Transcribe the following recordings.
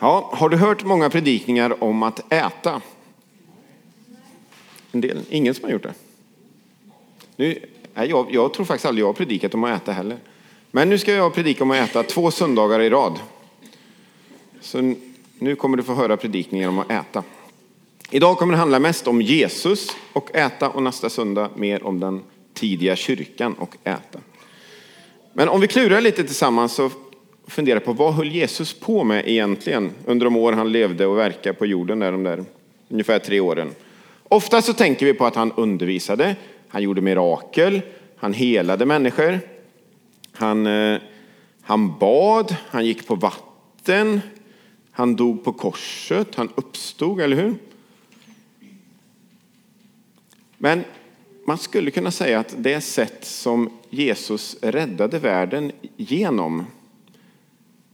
Ja, har du hört många predikningar om att äta? En del. Ingen som har gjort det? Nu, jag, jag tror faktiskt aldrig jag har predikat om att äta heller. Men nu ska jag predika om att äta två söndagar i rad. Så nu kommer du få höra predikningar om att äta. Idag kommer det handla mest om Jesus och äta och nästa söndag mer om den tidiga kyrkan och äta. Men om vi klurar lite tillsammans så fundera på vad höll Jesus på med egentligen under de år han levde och verkade på jorden, där de där ungefär tre åren. Ofta så tänker vi på att han undervisade, han gjorde mirakel, han helade människor, han, eh, han bad, han gick på vatten, han dog på korset, han uppstod, eller hur? Men man skulle kunna säga att det sätt som Jesus räddade världen genom,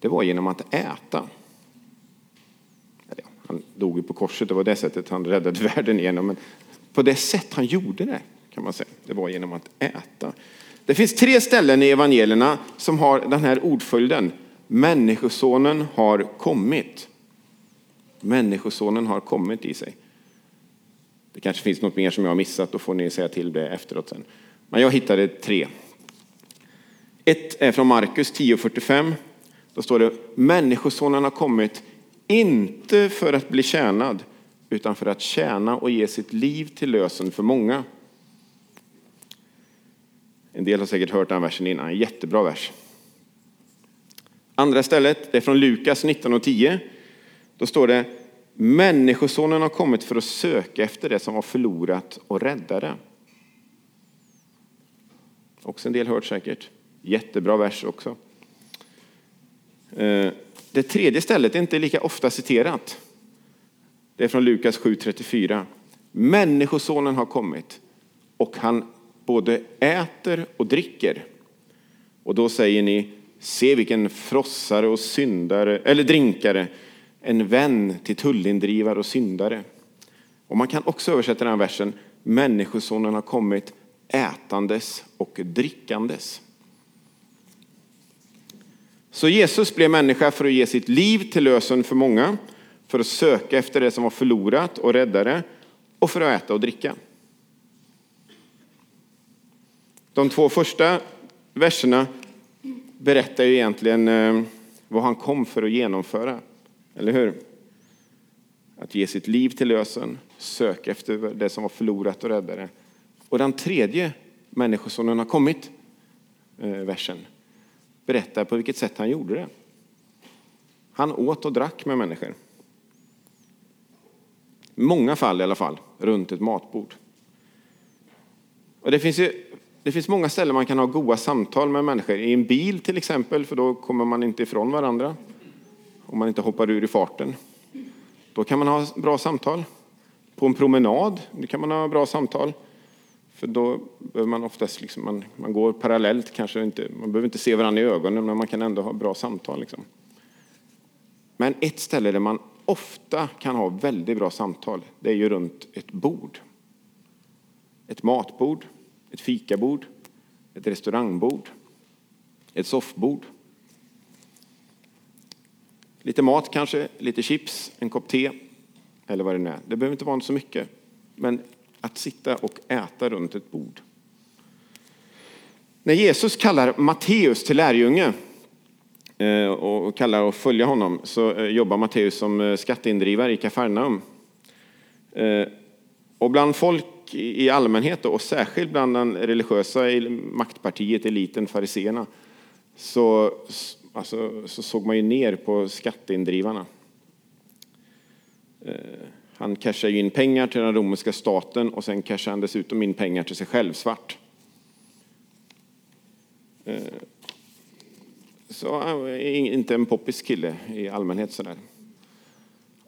det var genom att äta. Han dog ju på korset, det var det sättet han räddade världen genom. Men på det sätt han gjorde det, kan man säga, det var genom att äta. Det finns tre ställen i evangelierna som har den här ordföljden. Människosonen har kommit. Människosonen har kommit i sig. Det kanske finns något mer som jag har missat, då får ni säga till det efteråt sen. Men jag hittade tre. Ett är från Markus 10.45. Då står det, Människosonen har kommit inte för att bli tjänad, utan för att tjäna och ge sitt liv till lösen för många. En del har säkert hört den versen innan, en jättebra vers. Andra stället är från Lukas 19.10. Då står det, Människosonen har kommit för att söka efter det som var förlorat och rädda det. Också en del hört säkert. Jättebra vers också. Eh, det tredje stället är inte lika ofta citerat. Det är från Lukas 7.34. Människosonen har kommit och han både äter och dricker. Och då säger ni, se vilken frossare och syndare, eller drinkare, en vän till tullindrivare och syndare. Och man kan också översätta den här versen, Människosonen har kommit ätandes och drickandes. Så Jesus blev människa för att ge sitt liv till lösen för många, för att söka efter det som var förlorat och rädda det, och för att äta och dricka. De två första verserna berättar ju egentligen eh, vad han kom för att genomföra. Eller hur? Att ge sitt liv till lösen, söka efter det som var förlorat och rädda det. Och den tredje människosonen har kommit, eh, versen, berättar på vilket sätt han gjorde det. Han åt och drack med människor. I många fall i alla fall, runt ett matbord. Och det finns ju det finns många ställen man kan ha goda samtal med människor. I en bil till exempel, för då kommer man inte ifrån varandra. Om man inte hoppar ur i farten. Då kan man ha bra samtal. På en promenad det kan man ha bra samtal. För då behöver man oftast, liksom, man, man går parallellt, kanske inte, man behöver inte se varandra i ögonen, men man kan ändå ha bra samtal. Liksom. Men ett ställe där man ofta kan ha väldigt bra samtal, det är ju runt ett bord. Ett matbord ett fikabord, ett restaurangbord, ett soffbord. Lite mat kanske, lite chips, en kopp te eller vad det nu är. Det behöver inte vara så mycket, men att sitta och äta runt ett bord. När Jesus kallar Matteus till lärjunge eh, och kallar att följa honom så eh, jobbar Matteus som eh, skatteindrivare i Kafarnaum. Och bland folk i allmänhet och särskilt bland den religiösa maktpartiet, eliten, fariseerna, så, alltså, så såg man ju ner på skatteindrivarna. Han cashar in pengar till den romerska staten och sen cashar han dessutom in pengar till sig själv svart. Eh, så inte en poppis kille i allmänhet sådär.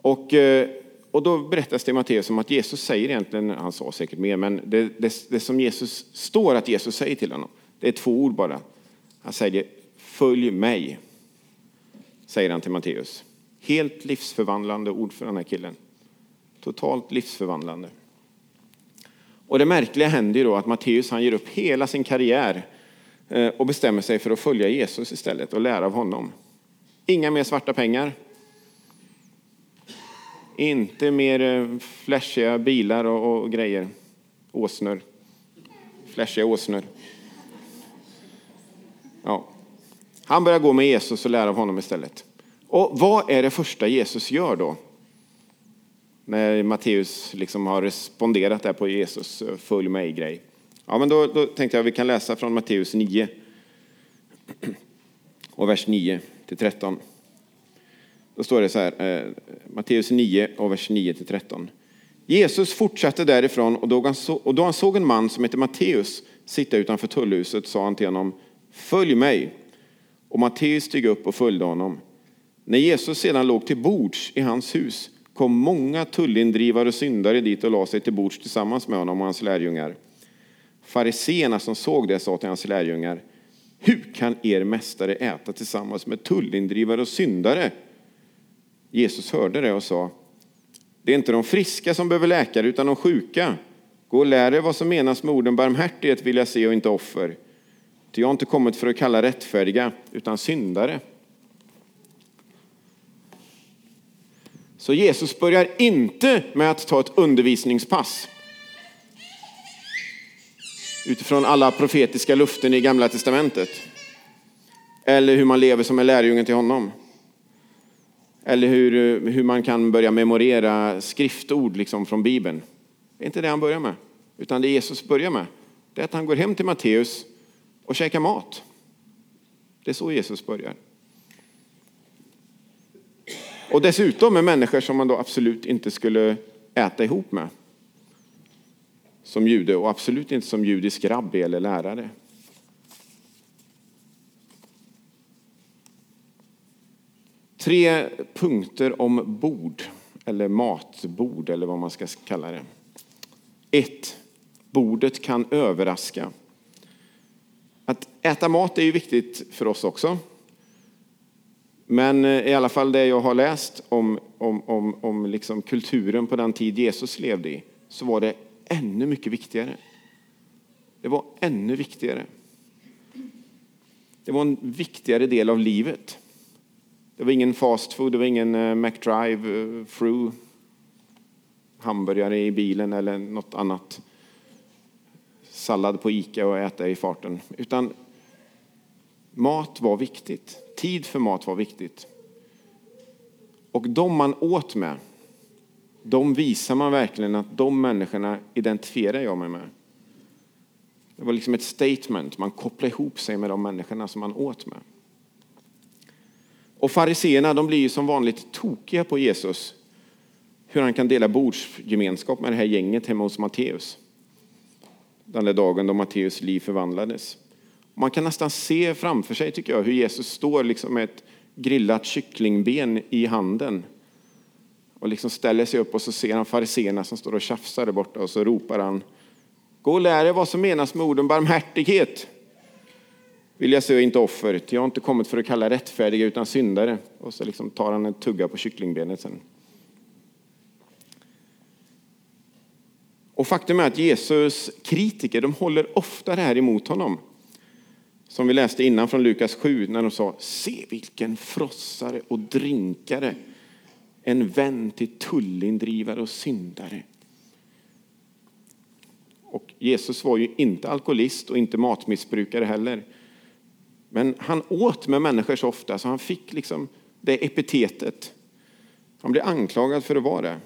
Och eh, och då berättas det i Matteus om att Jesus säger egentligen, han sa säkert mer, men det, det, det som Jesus står att Jesus säger till honom, det är två ord bara. Han säger följ mig, säger han till Matteus. Helt livsförvandlande ord för den här killen. Totalt livsförvandlande. Och det märkliga händer ju då att Matteus han ger upp hela sin karriär eh, och bestämmer sig för att följa Jesus istället och lära av honom. Inga mer svarta pengar, Inte mer eh, flashiga bilar och, och grejer. Åsnor. Flashiga åsnor. Ja. Han börjar gå med Jesus och lära av honom istället. Och vad är det första Jesus gör då? När Matteus liksom har responderat där på Jesus eh, följ mig-grej. Ja, men då, då tänkte jag att vi kan läsa från Matteus 9 och vers 9 till 13. Då står det så här, eh, Matteus 9 och vers 9 till 13. Jesus fortsatte därifrån och då, han så, och då han såg en man som hette Matteus sitta utanför tullhuset sa han till honom, följ mig. Och Matteus steg upp och följde honom. När Jesus sedan låg till bords i hans hus kom många tullindrivare och syndare dit och la sig till bords tillsammans med honom och hans lärjungar. Fariseerna som såg det sa till hans lärjungar, hur kan er mästare äta tillsammans med tullindrivare och syndare? Jesus hörde det och sa, det är inte de friska som behöver läkare utan de sjuka. Gå och lär er vad som menas med orden barmhärtighet vill jag se och inte offer. Ty jag har inte kommit för att kalla rättfärdiga utan syndare. Så Jesus börjar inte med att ta ett undervisningspass utifrån alla profetiska luften i Gamla Testamentet. Eller hur man lever som en lärjunge till honom. Eller hur, hur man kan börja memorera skriftord liksom från Bibeln. Det är inte det han börjar med. Utan det Jesus börjar med, det är att han går hem till Matteus och käkar mat. Det är så Jesus börjar. Och dessutom med människor som man då absolut inte skulle äta ihop med. Som jude och absolut inte som judisk rabbi eller lärare. Tre punkter om bord, eller matbord eller vad man ska kalla det. Ett, bordet kan överraska. Att äta mat är ju viktigt för oss också. Men eh, i alla fall det jag har läst om, om, om, om liksom kulturen på den tid Jesus levde i, så var det ännu mycket viktigare. Det var ännu viktigare. Det var en viktigare del av livet. Det var ingen fast food, det var ingen eh, McDrive, eh, uh, through, hamburgare i bilen eller något annat. Sallad på Ica och äta i farten. Utan mat var viktigt. Tid för mat var viktigt. Och de man åt med, de visar man verkligen att de människorna identifierar jag mig med. Det var liksom ett statement, man kopplade ihop sig med de människorna som man åt med. Och fariseerna de blir ju som vanligt tokiga på Jesus. Hur han kan dela bordsgemenskap med det här gänget hemma hos Matteus. Den där dagen då Matteus liv förvandlades. Man kan nästan se framför sig, tycker jag, hur Jesus står liksom med ett grillat kycklingben i handen. Och liksom ställer sig upp och så ser han fariséerna som står och tjafsar där borta och så ropar han Gå och lär er vad som menas med orden barmhärtighet. Vill jag se inte offer, jag har inte kommit för att kalla rättfärdiga utan syndare. Och så liksom tar han en tugga på kycklingbenet sen. Och faktum är att Jesus kritiker, de håller ofta det här emot honom. Som vi läste innan från Lukas 7 när de sa, se vilken frossare och drinkare, en vän till tullindrivare och syndare. Och Jesus var ju inte alkoholist och inte matmissbrukare heller. Men han åt med människor så ofta så han fick liksom det epitetet. Han blev anklagad för att vara det.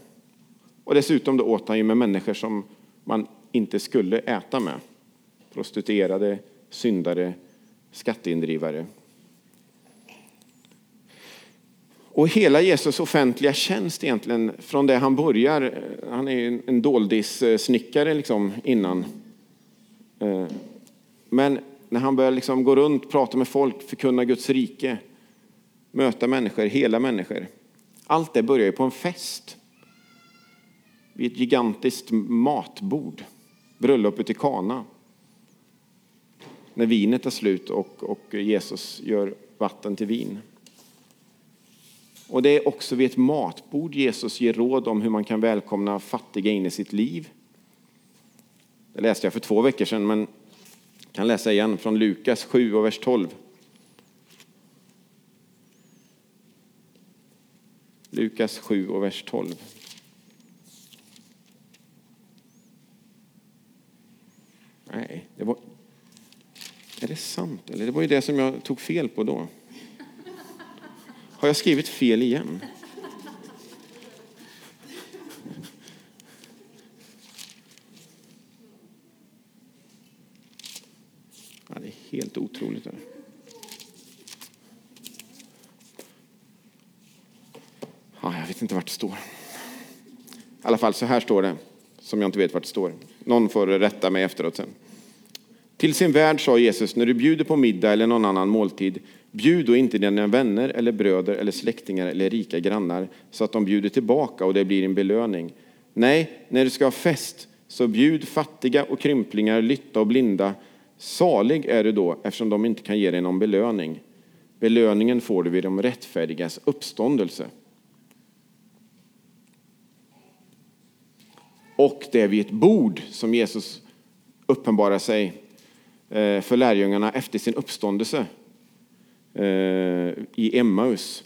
Och dessutom då åt han ju med människor som man inte skulle äta med. Prostituerade, syndare, skatteindrivare. Och hela Jesus offentliga tjänst egentligen, från det han börjar, eh, han är ju en doldissnickare liksom innan. Eh, men när han börjar liksom gå runt, prata med folk, förkunna Guds rike, möta människor, hela människor. Allt det börjar ju på en fest. Vid ett gigantiskt matbord. Bröllopet i Kana när vinet är slut och, och Jesus gör vatten till vin. Och det är också vid ett matbord Jesus ger råd om hur man kan välkomna fattiga in i sitt liv. Det läste jag för två veckor sedan, men kan läsa igen från Lukas 7 och vers 12. Lukas 7 och vers 12. Det var ju det som jag tog fel på då. Har jag skrivit fel igen? Ja, det är helt otroligt. Där. Ja, jag vet inte vart det står. I alla fall, så här står det, som jag inte vet vart det står. Någon får rätta mig efteråt sen. Till sin värld sa Jesus, när du bjuder på middag eller någon annan måltid, bjud då inte dina vänner eller bröder eller släktingar eller rika grannar så att de bjuder tillbaka och det blir en belöning. Nej, när du ska ha fest, så bjud fattiga och krymplingar, lytta och blinda. Salig är du då, eftersom de inte kan ge dig någon belöning. Belöningen får du vid de rättfärdigas uppståndelse. Och det är vid ett bord som Jesus uppenbarar sig Eh, för lärjungarna efter sin uppståndelse eh, i Emmaus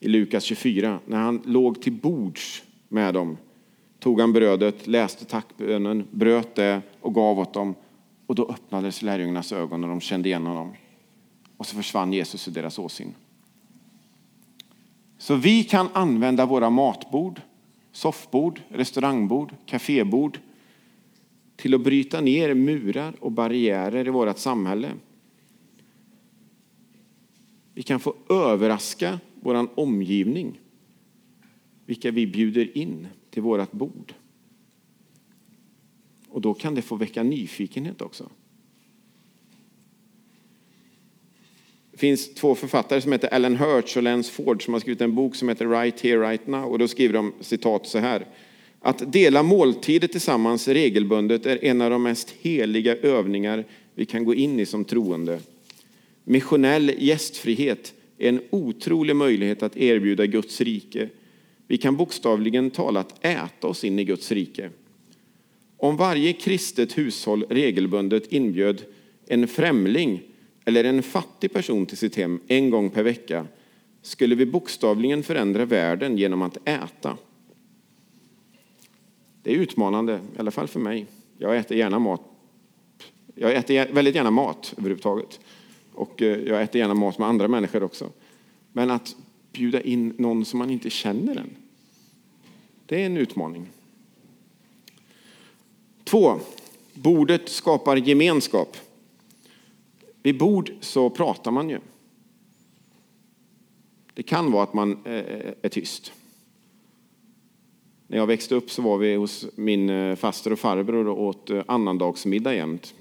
i Lukas 24. När han låg till bords med dem tog han brödet, läste tackbönen, bröt det och gav åt dem. Och då öppnades lärjungarnas ögon och de kände igen honom. Och så försvann Jesus ur deras åsyn. Så vi kan använda våra matbord soffbord, restaurangbord, kafébord till att bryta ner murar och barriärer i vårt samhälle. Vi kan få överraska vår omgivning, vilka vi bjuder in till vårt bord. Och då kan det få väcka nyfikenhet också. Det finns två författare som heter Ellen Hirsch och Lance Ford som har skrivit en bok som heter Right Here Right Now. Och då skriver de citat så här. Att dela måltider tillsammans regelbundet är en av de mest heliga övningar vi kan gå in i som troende. Missionell gästfrihet är en otrolig möjlighet att erbjuda Guds rike. Vi kan bokstavligen talat äta oss in i Guds rike. Om varje kristet hushåll regelbundet inbjöd en främling eller en fattig person till sitt hem en gång per vecka skulle vi bokstavligen förändra världen genom att äta. Det är utmanande, i alla fall för mig. Jag äter gärna mat. Jag äter väldigt gärna mat överhuvudtaget. Och eh, jag äter gärna mat med andra människor också. Men att bjuda in någon som man inte känner än, det är en utmaning. Två, bordet skapar gemenskap. Vid bord så pratar man ju. Det kan vara att man eh, eh, är tyst. När jag växte upp så var vi hos min eh, faster och farbror och åt eh, annandagsmiddag jämt.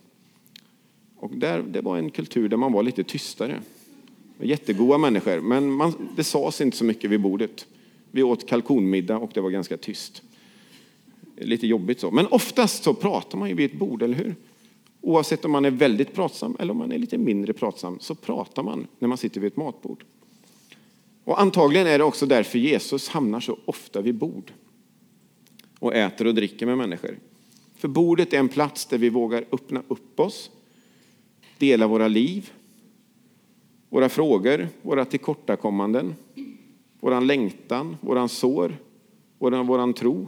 Och där, det var en kultur där man var lite tystare. Jättegoda människor, men man, det sades inte så mycket vid bordet. Vi åt kalkonmiddag och det var ganska tyst. Lite jobbigt så. Men oftast så pratar man ju vid ett bord, eller hur? Oavsett om man är väldigt pratsam eller om man är lite mindre pratsam så pratar man när man sitter vid ett matbord. Och antagligen är det också därför Jesus hamnar så ofta vid bord och äter och dricker med människor. För bordet är en plats där vi vågar öppna upp oss, dela våra liv, våra frågor, våra tillkortakommanden, våran längtan, våran sår, våran, våran tro.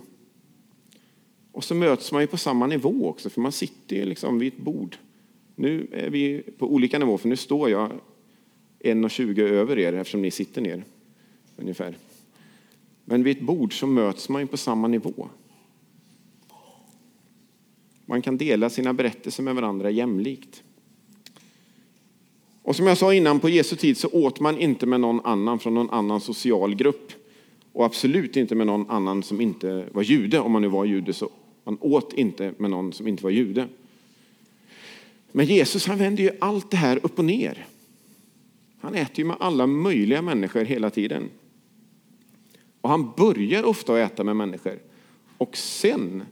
Och så möts man ju på samma nivå också, för man sitter ju liksom vid ett bord. Nu är vi på olika nivåer, för nu står jag 1,20 över er eftersom ni sitter ner ungefär. Men vid ett bord så möts man ju på samma nivå. Man kan dela sina berättelser med varandra jämlikt. Och som jag sa innan, på Jesu tid så åt man inte med någon annan från någon annan social grupp. Och absolut inte med någon annan som inte var jude. Om man nu var jude så man åt inte med någon som inte var jude. Men Jesus han vänder ju allt det här upp och ner. Han äter ju med alla möjliga människor hela tiden. Och han börjar ofta att äta med människor. Och sen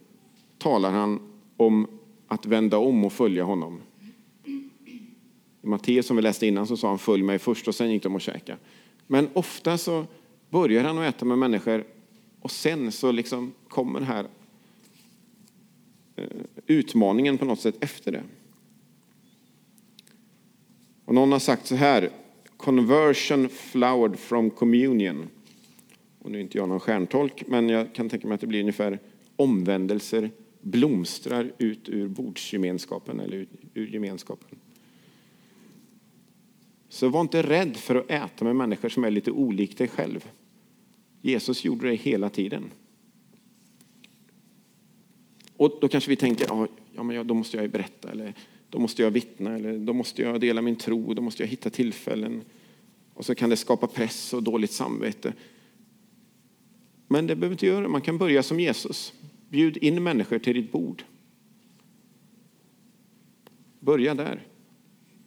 talar han om att vända om och följa honom. I Matteus som vi läste innan så sa han följ mig först och sen gick de och käkade. Men ofta så börjar han att äta med människor och sen så liksom kommer här eh, utmaningen på något sätt efter det. Och någon har sagt så här, conversion flowered from communion. Och nu är inte jag någon stjärntolk, men jag kan tänka mig att det blir ungefär omvändelser blomstrar ut ur bordsgemenskapen eller ur gemenskapen. Så var inte rädd för att äta med människor som är lite olik dig själv. Jesus gjorde det hela tiden. Och då kanske vi tänker, ja, men då måste jag berätta, eller då måste jag vittna, eller då måste jag dela min tro, då måste jag hitta tillfällen. Och så kan det skapa press och dåligt samvete. Men det behöver inte göra Man kan börja som Jesus. Bjud in människor till ditt bord. Börja där.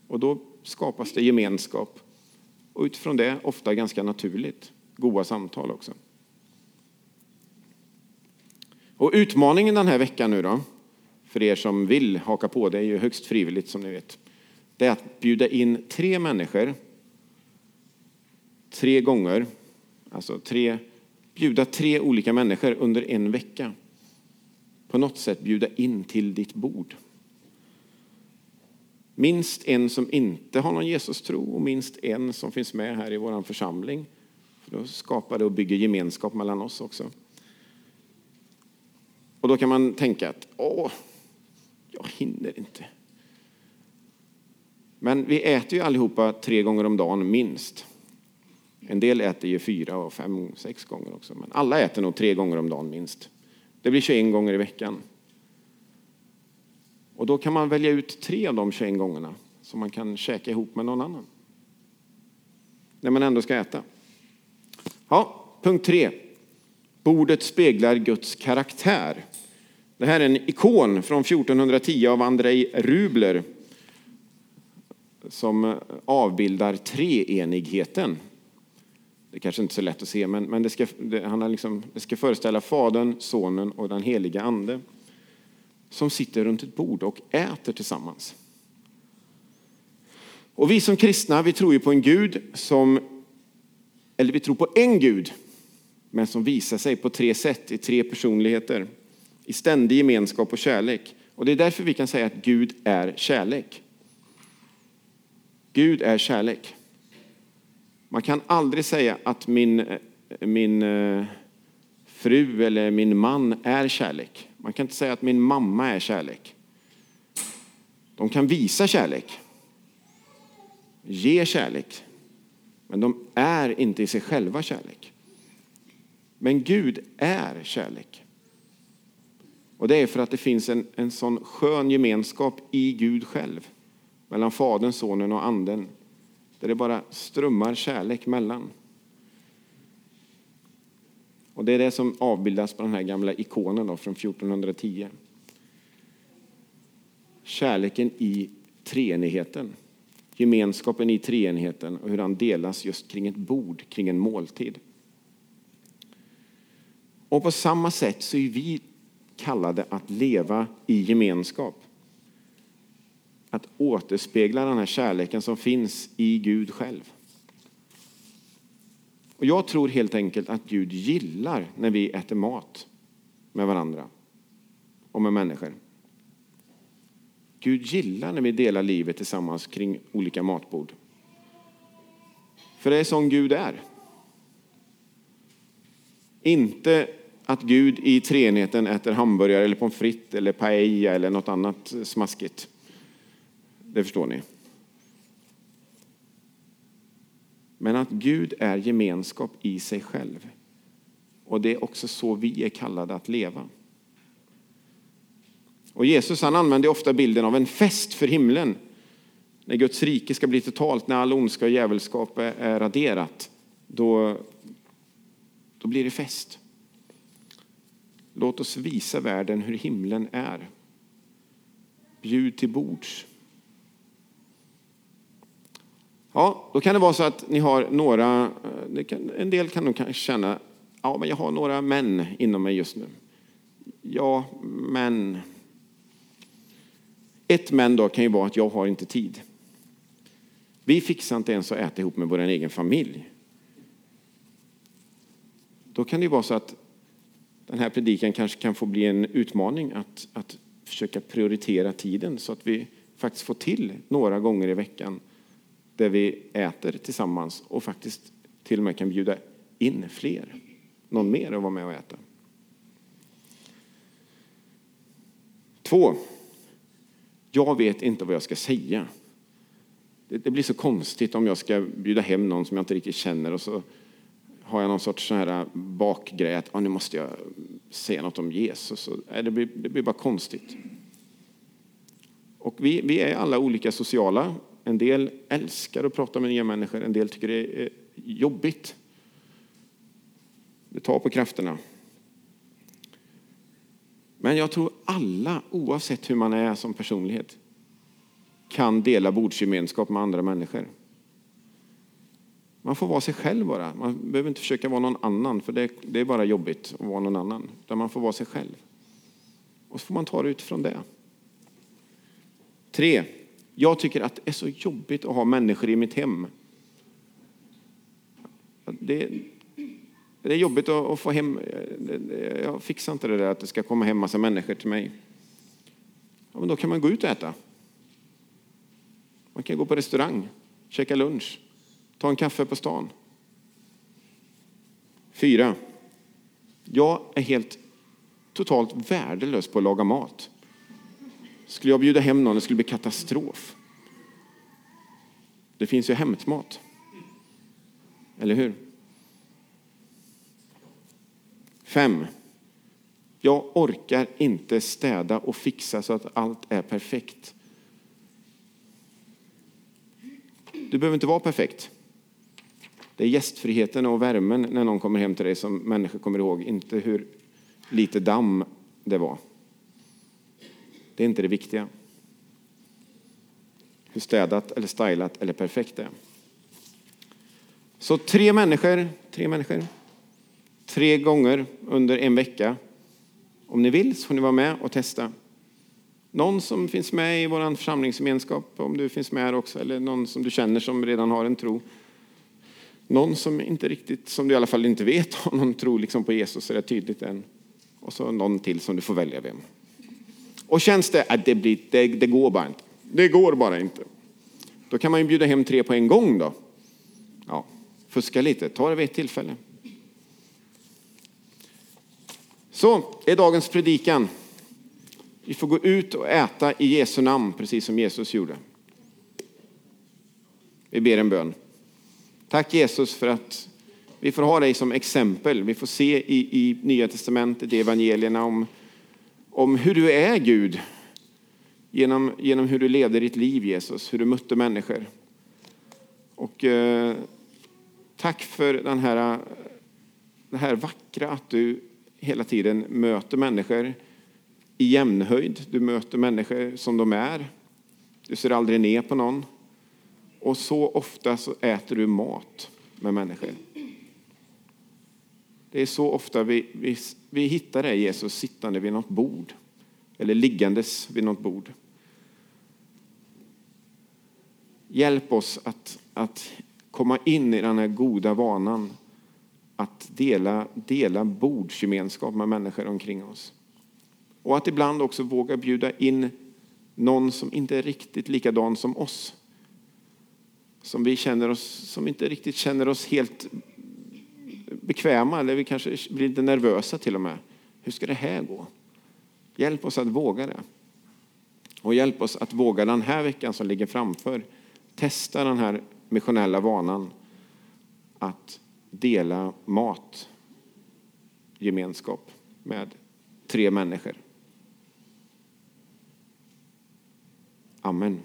Och då skapas det gemenskap. Och utifrån det ofta ganska naturligt. Goda samtal också. Och utmaningen den här veckan nu då, för er som vill haka på, det är ju högst frivilligt som ni vet. Det är att bjuda in tre människor tre gånger, alltså tre, bjuda tre olika människor under en vecka. På något sätt bjuda in till ditt bord. Minst en som inte har någon Jesus-tro och minst en som finns med här i vår församling. För då skapar det och bygger gemenskap mellan oss också. Och då kan man tänka att åh, jag hinner inte. Men vi äter ju allihopa tre gånger om dagen minst. En del äter ju fyra och fem, sex gånger också. Men alla äter nog tre gånger om dagen minst. Det blir 21 gånger i veckan. Och då kan man välja ut tre av de 21 gångerna som man kan käka ihop med någon annan. När man ändå ska äta. Ja, punkt tre. Bordet speglar Guds karaktär. Det här är en ikon från 1410 av Andrei Rubler som avbildar treenigheten. Det är kanske inte är så lätt att se, men, men det, ska, det, han har liksom, det ska föreställa Fadern, Sonen och den heliga Ande som sitter runt ett bord och äter tillsammans. Och vi som kristna, vi tror ju på en Gud som, eller vi tror på en Gud, men som visar sig på tre sätt, i tre personligheter, i ständig gemenskap och kärlek. Och det är därför vi kan säga att Gud är kärlek. Gud är kärlek. Man kan aldrig säga att min, eh, min eh, fru eller min man är kärlek. Man kan inte säga att min mamma är kärlek. De kan visa kärlek, ge kärlek, men de är inte i sig själva kärlek. Men Gud är kärlek. Och det är för att det finns en, en sån skön gemenskap i Gud själv, mellan Fadern, Sonen och Anden, där det bara strömmar kärlek mellan. Och det är det som avbildas på den här gamla ikonen då, från 1410. Kärleken i treenigheten. Gemenskapen i treenigheten och hur han delas just kring ett bord, kring en måltid. Och på samma sätt så är vi kallade att leva i gemenskap. Att återspegla den här kärleken som finns i Gud själv. Och jag tror helt enkelt att Gud gillar när vi äter mat med varandra och med människor. Gud gillar när vi delar livet tillsammans kring olika matbord. För det är sån Gud är. Inte att Gud i treenigheten äter hamburgare eller pommes frites eller paella eller något annat smaskigt. Det förstår ni. Men att Gud är gemenskap i sig själv. Och det är också så vi är kallade att leva. Och Jesus han använder ofta bilden av en fest för himlen. När Guds rike ska bli totalt, när all ondska och djävulskap är raderat, då, då blir det fest. Låt oss visa världen hur himlen är. Bjud till bords. Ja, då kan det vara så att ni har några, eh, kan, en del kan nog känna, ja men jag har några män inom mig just nu. Ja, men. Ett men då kan ju vara att jag har inte tid. Vi fixar inte ens att äta ihop med vår egen familj. Då kan det ju vara så att den här predikan kanske kan få bli en utmaning att, att försöka prioritera tiden så att vi faktiskt får till några gånger i veckan där vi äter tillsammans och faktiskt till och med kan bjuda in fler, någon mer att vara med och äta. Två. Jag vet inte vad jag ska säga. det, det, blir så konstigt om jag ska bjuda hem någon som jag inte riktigt känner och så har jag någon sorts sån här bakgrej att ah, nu måste jag säga något om Jesus. Nej, det, blir, det blir bara konstigt. Och vi, vi är alla olika sociala. En del älskar att prata med nya människor, en del tycker det är eh, jobbigt. Det tar på krafterna. Men jag tror alla, oavsett hur man är som personlighet, kan dela bordsgemenskap med andra människor. Man får vara sig själv bara. Man behöver inte försöka vara någon annan, för det, det är bara jobbigt att vara någon annan. Där man får vara sig själv. Och så får man ta det utifrån det. Tre. Jag tycker att det är så jobbigt att ha människor i mitt hem. Det, det är jobbigt att få hem... Jag fixar inte det där att det ska komma hem massa människor till mig. Ja, men då kan man gå ut och äta. Man kan gå på restaurang, käka lunch, ta en kaffe på stan. Fyra. Jag är helt totalt värdelös på att laga mat. Skulle jag bjuda hem någon, det skulle bli katastrof. Det finns ju hämtmat. Eller hur? Fem. Jag orkar inte städa och fixa så att allt är perfekt. Du behöver inte vara perfekt. Det är gästfriheten och värmen när någon kommer hem till dig som människor kommer ihåg, inte hur lite damm det var. Det är inte det viktiga. Hur städat eller stylat eller perfekt det är. Så tre människor, tre människor, tre gånger under en vecka. Om ni vill så får ni vara med och testa. Någon som finns med i vår församlingsgemenskap, om du finns med här också, eller någon som du känner som redan har en tro. Någon som inte riktigt, som du i alla fall inte vet har någon tro liksom på Jesus, är det tydligt än. Och så någon till som du får välja vem. Och känns det att det, blir, det, det går bara inte. Det går bara inte. Då kan man ju bjuda hem tre på en gång då. Ja, fuska lite, ta det vid ett tillfälle. Så är dagens predikan. Vi får gå ut och äta i Jesu namn, precis som Jesus gjorde. Vi ber en bön. Tack Jesus för att vi får ha dig som exempel. Vi får se i, i Nya Testamentet, i evangelierna om, om hur du är Gud. Genom, genom hur du levde ditt liv Jesus, hur du mötte människor. Och eh, tack för den här, det här vackra att du hela tiden möter människor i jämnhöjd. Du möter människor som de är. Du ser aldrig ner på någon. Och så ofta så äter du mat med människor. Det är så ofta vi, vi, vi hittar dig, Jesus, sittande vid något bord. Eller liggandes vid något bord. Hjälp oss att, att komma in i den här goda vanan att dela, dela bordsgemenskap med människor omkring oss. Och att ibland också våga bjuda in någon som inte är riktigt likadan som oss. Som vi känner oss, som inte riktigt känner oss helt bekväma eller vi kanske blir lite nervösa till och med. Hur ska det här gå? Hjälp oss att våga det. Och hjälp oss att våga den här veckan som ligger framför testa den här missionella vanan att dela mat, gemenskap med tre människor. Amen.